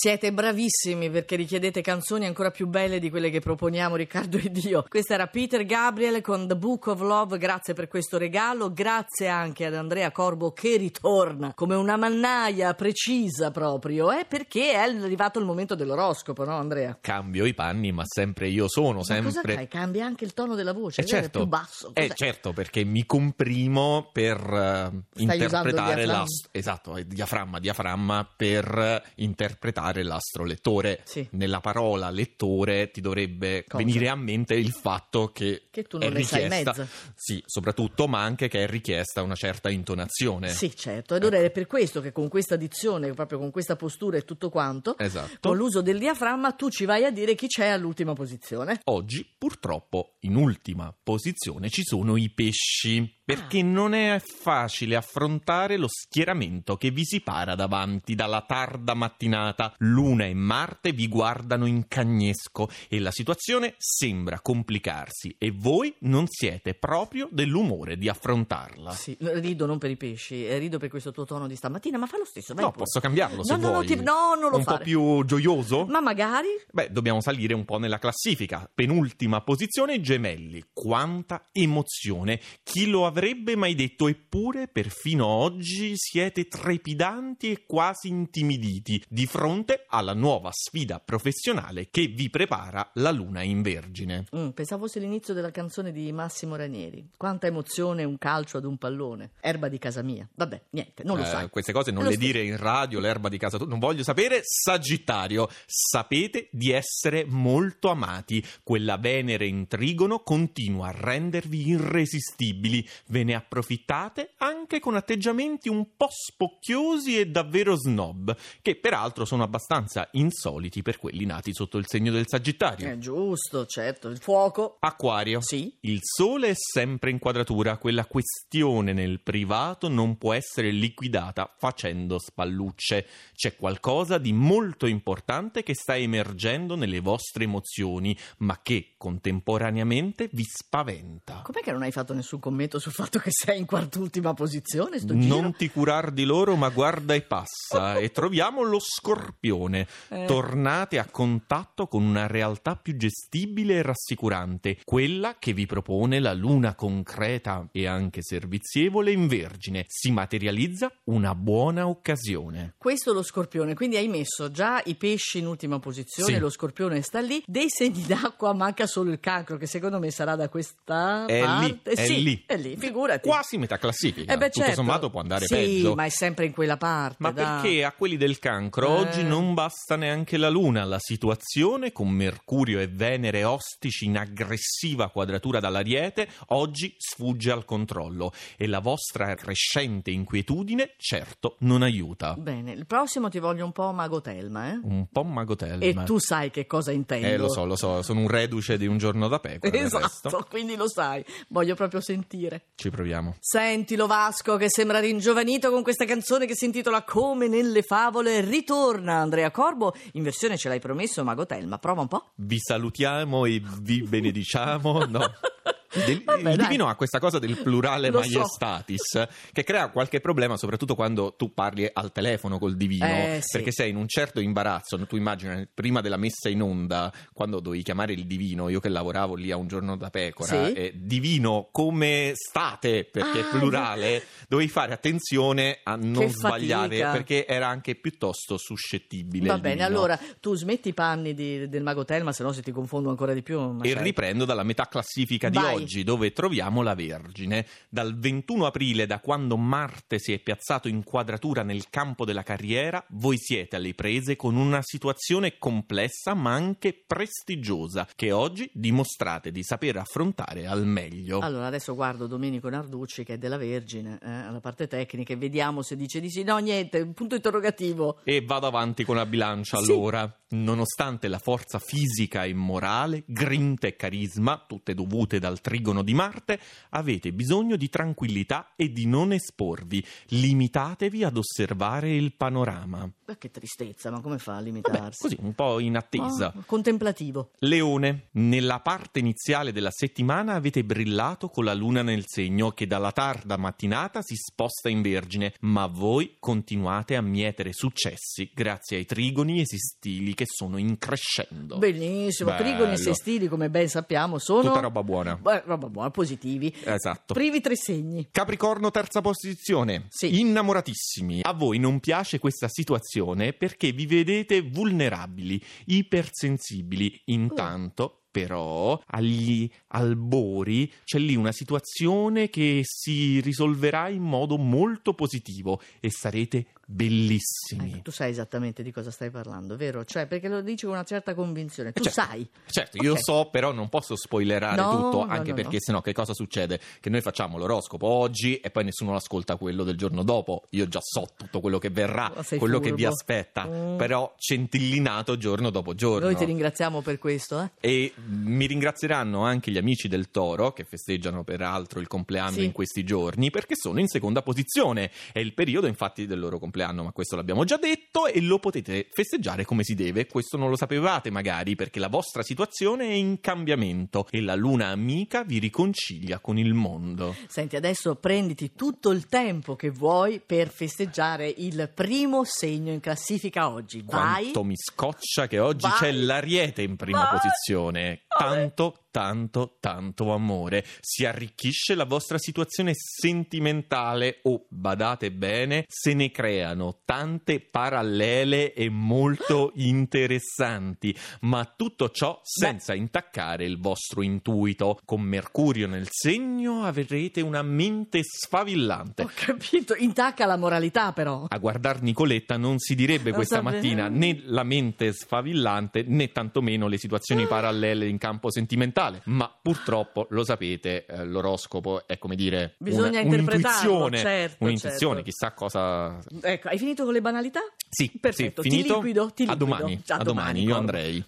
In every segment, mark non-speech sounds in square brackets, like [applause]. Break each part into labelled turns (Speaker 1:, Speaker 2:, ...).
Speaker 1: Siete bravissimi perché richiedete canzoni ancora più belle di quelle che proponiamo Riccardo ed io. Questo era Peter Gabriel con The Book of Love, grazie per questo regalo, grazie anche ad Andrea Corbo che ritorna come una mannaia precisa proprio, eh, perché è arrivato il momento dell'oroscopo, no Andrea?
Speaker 2: Cambio i panni, ma sempre io sono,
Speaker 1: Ma
Speaker 2: sempre...
Speaker 1: cosa fai? Cambia anche il tono della voce,
Speaker 2: Eh certo,
Speaker 1: è più basso.
Speaker 2: eh
Speaker 1: Cos'è?
Speaker 2: certo, perché mi comprimo per eh,
Speaker 1: il
Speaker 2: interpretare l'astro, esatto, diaframma, diaframma per eh, interpretare l'astro lettore.
Speaker 1: Sì.
Speaker 2: Nella parola lettore ti dovrebbe
Speaker 1: Cosa?
Speaker 2: venire a mente il fatto che,
Speaker 1: Che tu non
Speaker 2: è richiesta, sì, soprattutto, ma anche che è richiesta una certa intonazione.
Speaker 1: Sì, certo. Ed ora è per questo che con questa dizione, proprio con questa postura e tutto quanto,
Speaker 2: Esatto.
Speaker 1: con l'uso del diaframma, tu ci vai a dire chi c'è all'ultima posizione.
Speaker 2: Oggi, purtroppo, in ultima posizione ci sono i pesci, perché
Speaker 1: Ah.
Speaker 2: non è facile affrontare lo schieramento che vi si para davanti dalla tarda mattinata. Luna e Marte vi guardano in cagnesco e la situazione sembra complicarsi e voi non siete proprio dell'umore di affrontarla.
Speaker 1: Sì, rido non per i pesci, eh, rido per questo tuo tono di stamattina, ma fa lo stesso.
Speaker 2: No,
Speaker 1: pure.
Speaker 2: posso cambiarlo se
Speaker 1: no, no,
Speaker 2: vuoi.
Speaker 1: No, ti- no, non lo
Speaker 2: Un
Speaker 1: fare.
Speaker 2: po' più gioioso?
Speaker 1: Ma magari?
Speaker 2: Beh, dobbiamo salire un po' nella classifica. Penultima posizione, gemelli. Quanta emozione! Chi lo avrebbe mai detto? Eppure, perfino oggi siete trepidanti e quasi intimiditi di fronte alla nuova sfida professionale che vi prepara la luna in vergine.
Speaker 1: Mm, pensavo fosse l'inizio della canzone di Massimo Ranieri. Quanta emozione un calcio ad un pallone. Erba di casa mia. Vabbè, niente, non lo
Speaker 2: Eh,
Speaker 1: sai.
Speaker 2: Queste cose non le
Speaker 1: stesso.
Speaker 2: dire in radio, l'erba di casa tua. Non voglio sapere. Sagittario, sapete di essere molto amati. Quella Venere in trigono continua a rendervi irresistibili. Ve ne approfittate anche con atteggiamenti un po' spocchiosi e davvero snob, che peraltro sono abbastanza insoliti per quelli nati sotto il segno del Sagittario.
Speaker 1: È giusto, certo. Il fuoco.
Speaker 2: Acquario.
Speaker 1: Sì.
Speaker 2: Il sole è sempre in quadratura, quella questione nel privato non può essere liquidata facendo spallucce. C'è qualcosa di molto importante che sta emergendo nelle vostre emozioni, ma che contemporaneamente vi spaventa.
Speaker 1: Com'è che non hai fatto nessun commento sul fatto che sei in quart'ultima posizione? Sto giro?
Speaker 2: Non ti curar di loro, ma guarda e passa. e troviamo lo scorpione.
Speaker 1: Eh.
Speaker 2: Tornate a contatto con una realtà più gestibile e rassicurante, quella che vi propone la luna concreta e anche servizievole in Vergine. Si materializza una buona occasione.
Speaker 1: Questo è lo scorpione, quindi hai messo già i pesci in ultima posizione,
Speaker 2: Sì.
Speaker 1: lo scorpione sta lì, dei segni d'acqua manca solo il cancro che secondo me sarà da questa
Speaker 2: È lì,
Speaker 1: parte.
Speaker 2: è
Speaker 1: sì,
Speaker 2: lì.
Speaker 1: È lì, figurati.
Speaker 2: Quasi metà classifica.
Speaker 1: Eh beh,
Speaker 2: Tutto
Speaker 1: certo.
Speaker 2: sommato può andare
Speaker 1: sì,
Speaker 2: peggio.
Speaker 1: ma è sempre in quella parte.
Speaker 2: Ma
Speaker 1: dai.
Speaker 2: perché a quelli del cancro
Speaker 1: Eh.
Speaker 2: oggi non basta neanche la Luna? La situazione con Mercurio e Venere ostici in aggressiva quadratura dall'Ariete oggi sfugge al controllo e la vostra crescente inquietudine certo non aiuta.
Speaker 1: Bene, il prossimo ti voglio un po' Mago Telma, eh?
Speaker 2: Un po' magotelma.
Speaker 1: E tu sai che cosa intendo.
Speaker 2: Eh, lo so, lo so, sono un reduce di un giorno da pecora.
Speaker 1: Esatto, [laughs] quindi lo sai. Voglio proprio sentire.
Speaker 2: Ci proviamo.
Speaker 1: Sentilo Vasco che sembra ringiovanito con questa canzone che si intitola Come nelle favole ritorna Andrea Corbo in versione ce l'hai promesso Mago Telma prova un po'
Speaker 2: Vi salutiamo e vi benediciamo. No. [laughs] Del-
Speaker 1: Vabbè,
Speaker 2: il
Speaker 1: dai.
Speaker 2: divino ha questa cosa del plurale
Speaker 1: Lo so.
Speaker 2: maiestatis che crea qualche problema soprattutto quando tu parli al telefono col divino
Speaker 1: Eh, sì.
Speaker 2: perché sei in un certo imbarazzo tu immagini prima della messa in onda quando dovevi chiamare il divino io che lavoravo lì a un giorno da pecora
Speaker 1: Sì.
Speaker 2: eh, divino come state perché
Speaker 1: Ah,
Speaker 2: è plurale dovevi fare attenzione a non sbagliare
Speaker 1: fatica.
Speaker 2: perché era anche piuttosto suscettibile
Speaker 1: Va bene allora tu smetti i panni di- del Mago Telma se no se ti confondo ancora di più
Speaker 2: E
Speaker 1: sai.
Speaker 2: riprendo dalla metà classifica di
Speaker 1: Vai.
Speaker 2: oggi, dove troviamo la Vergine. Dal 21 aprile, da quando Marte si è piazzato in quadratura nel campo della carriera, voi siete alle prese con una situazione complessa ma anche prestigiosa, che oggi dimostrate di saper affrontare al meglio.
Speaker 1: Allora adesso guardo Domenico Narducci che è della Vergine eh, alla parte tecnica e vediamo se dice di sì no niente un punto interrogativo
Speaker 2: E vado avanti con la bilancia
Speaker 1: Sì.
Speaker 2: allora. Nonostante la forza fisica e morale, grinta e carisma, tutte dovute dal trigono di Marte, avete bisogno di tranquillità e di non esporvi. Limitatevi ad osservare il panorama.
Speaker 1: Ma che tristezza, ma come fa a
Speaker 2: Vabbè,
Speaker 1: limitarsi?
Speaker 2: così, un po' in attesa.
Speaker 1: Ah, contemplativo.
Speaker 2: Leone, nella parte iniziale della settimana avete brillato con la luna nel segno che dalla tarda mattinata si sposta in vergine, ma voi continuate a mietere successi grazie ai trigoni e sestili che sono in crescendo.
Speaker 1: Benissimo,
Speaker 2: Bello.
Speaker 1: trigoni e sestili, come ben sappiamo, sono...
Speaker 2: Tutta roba buona.
Speaker 1: Beh, roba buona, positivi.
Speaker 2: Esatto.
Speaker 1: Privi tre segni.
Speaker 2: Capricorno terza posizione.
Speaker 1: Sì.
Speaker 2: Innamoratissimi. A voi non piace questa situazione perché vi vedete vulnerabili, ipersensibili. Intanto però agli albori c'è lì una situazione che si risolverà in modo molto positivo e sarete bellissimi.
Speaker 1: Ecco, tu sai esattamente di cosa stai parlando, vero? Cioè, perché lo dici con una certa convinzione. Tu
Speaker 2: certo.
Speaker 1: sai.
Speaker 2: Certo, io
Speaker 1: Ok.
Speaker 2: so, però non posso spoilerare
Speaker 1: No,
Speaker 2: tutto,
Speaker 1: no,
Speaker 2: anche
Speaker 1: no,
Speaker 2: perché
Speaker 1: no.
Speaker 2: sennò che cosa succede? Che noi facciamo l'oroscopo oggi e poi nessuno ascolta quello del giorno dopo. Io già so tutto quello che verrà,
Speaker 1: sei
Speaker 2: quello che vi
Speaker 1: furbo.
Speaker 2: aspetta,
Speaker 1: Mm.
Speaker 2: però centillinato giorno dopo giorno.
Speaker 1: Noi ti ringraziamo per questo, eh?
Speaker 2: E mi ringrazieranno anche gli amici del Toro, che festeggiano peraltro il compleanno
Speaker 1: Sì.
Speaker 2: in questi giorni, perché sono in seconda posizione. È il periodo, infatti, del loro compleanno, ma questo l'abbiamo già detto, e lo potete festeggiare come si deve. Questo non lo sapevate, magari, perché la vostra situazione è in cambiamento e la luna amica vi riconcilia con il mondo.
Speaker 1: Senti, adesso prenditi tutto il tempo che vuoi per festeggiare il primo segno in classifica oggi. Vai.
Speaker 2: Quanto mi scoccia che oggi
Speaker 1: Vai.
Speaker 2: c'è l'ariete in prima
Speaker 1: Vai.
Speaker 2: posizione. Tanto, tanto, tanto amore. Si arricchisce la vostra situazione sentimentale o, badate bene, se ne creano tante parallele e molto interessanti. Ma tutto ciò senza intaccare il vostro intuito. Con Mercurio nel segno avrete una mente sfavillante.
Speaker 1: Ho capito, intacca la moralità però.
Speaker 2: A guardar Nicoletta non si direbbe
Speaker 1: Lo
Speaker 2: questa
Speaker 1: sapevo.
Speaker 2: mattina né la mente sfavillante né tantomeno le situazioni parallele in campo sentimentale, ma purtroppo lo sapete, eh, l'oroscopo è come dire
Speaker 1: Bisogna
Speaker 2: una- un'intuizione,
Speaker 1: certo,
Speaker 2: un'intuizione,
Speaker 1: certo.
Speaker 2: chissà cosa
Speaker 1: Ecco, hai finito con le banalità?
Speaker 2: Sì,
Speaker 1: Perfetto,
Speaker 2: sì,
Speaker 1: ti
Speaker 2: finito?
Speaker 1: liquido, ti
Speaker 2: A
Speaker 1: liquido.
Speaker 2: domani,
Speaker 1: A
Speaker 2: a
Speaker 1: domani,
Speaker 2: domani, io andrei.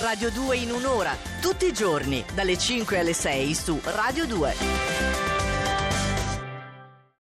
Speaker 3: Radio 2 in un'ora, tutti i giorni, dalle 5 alle 6 su Radio 2.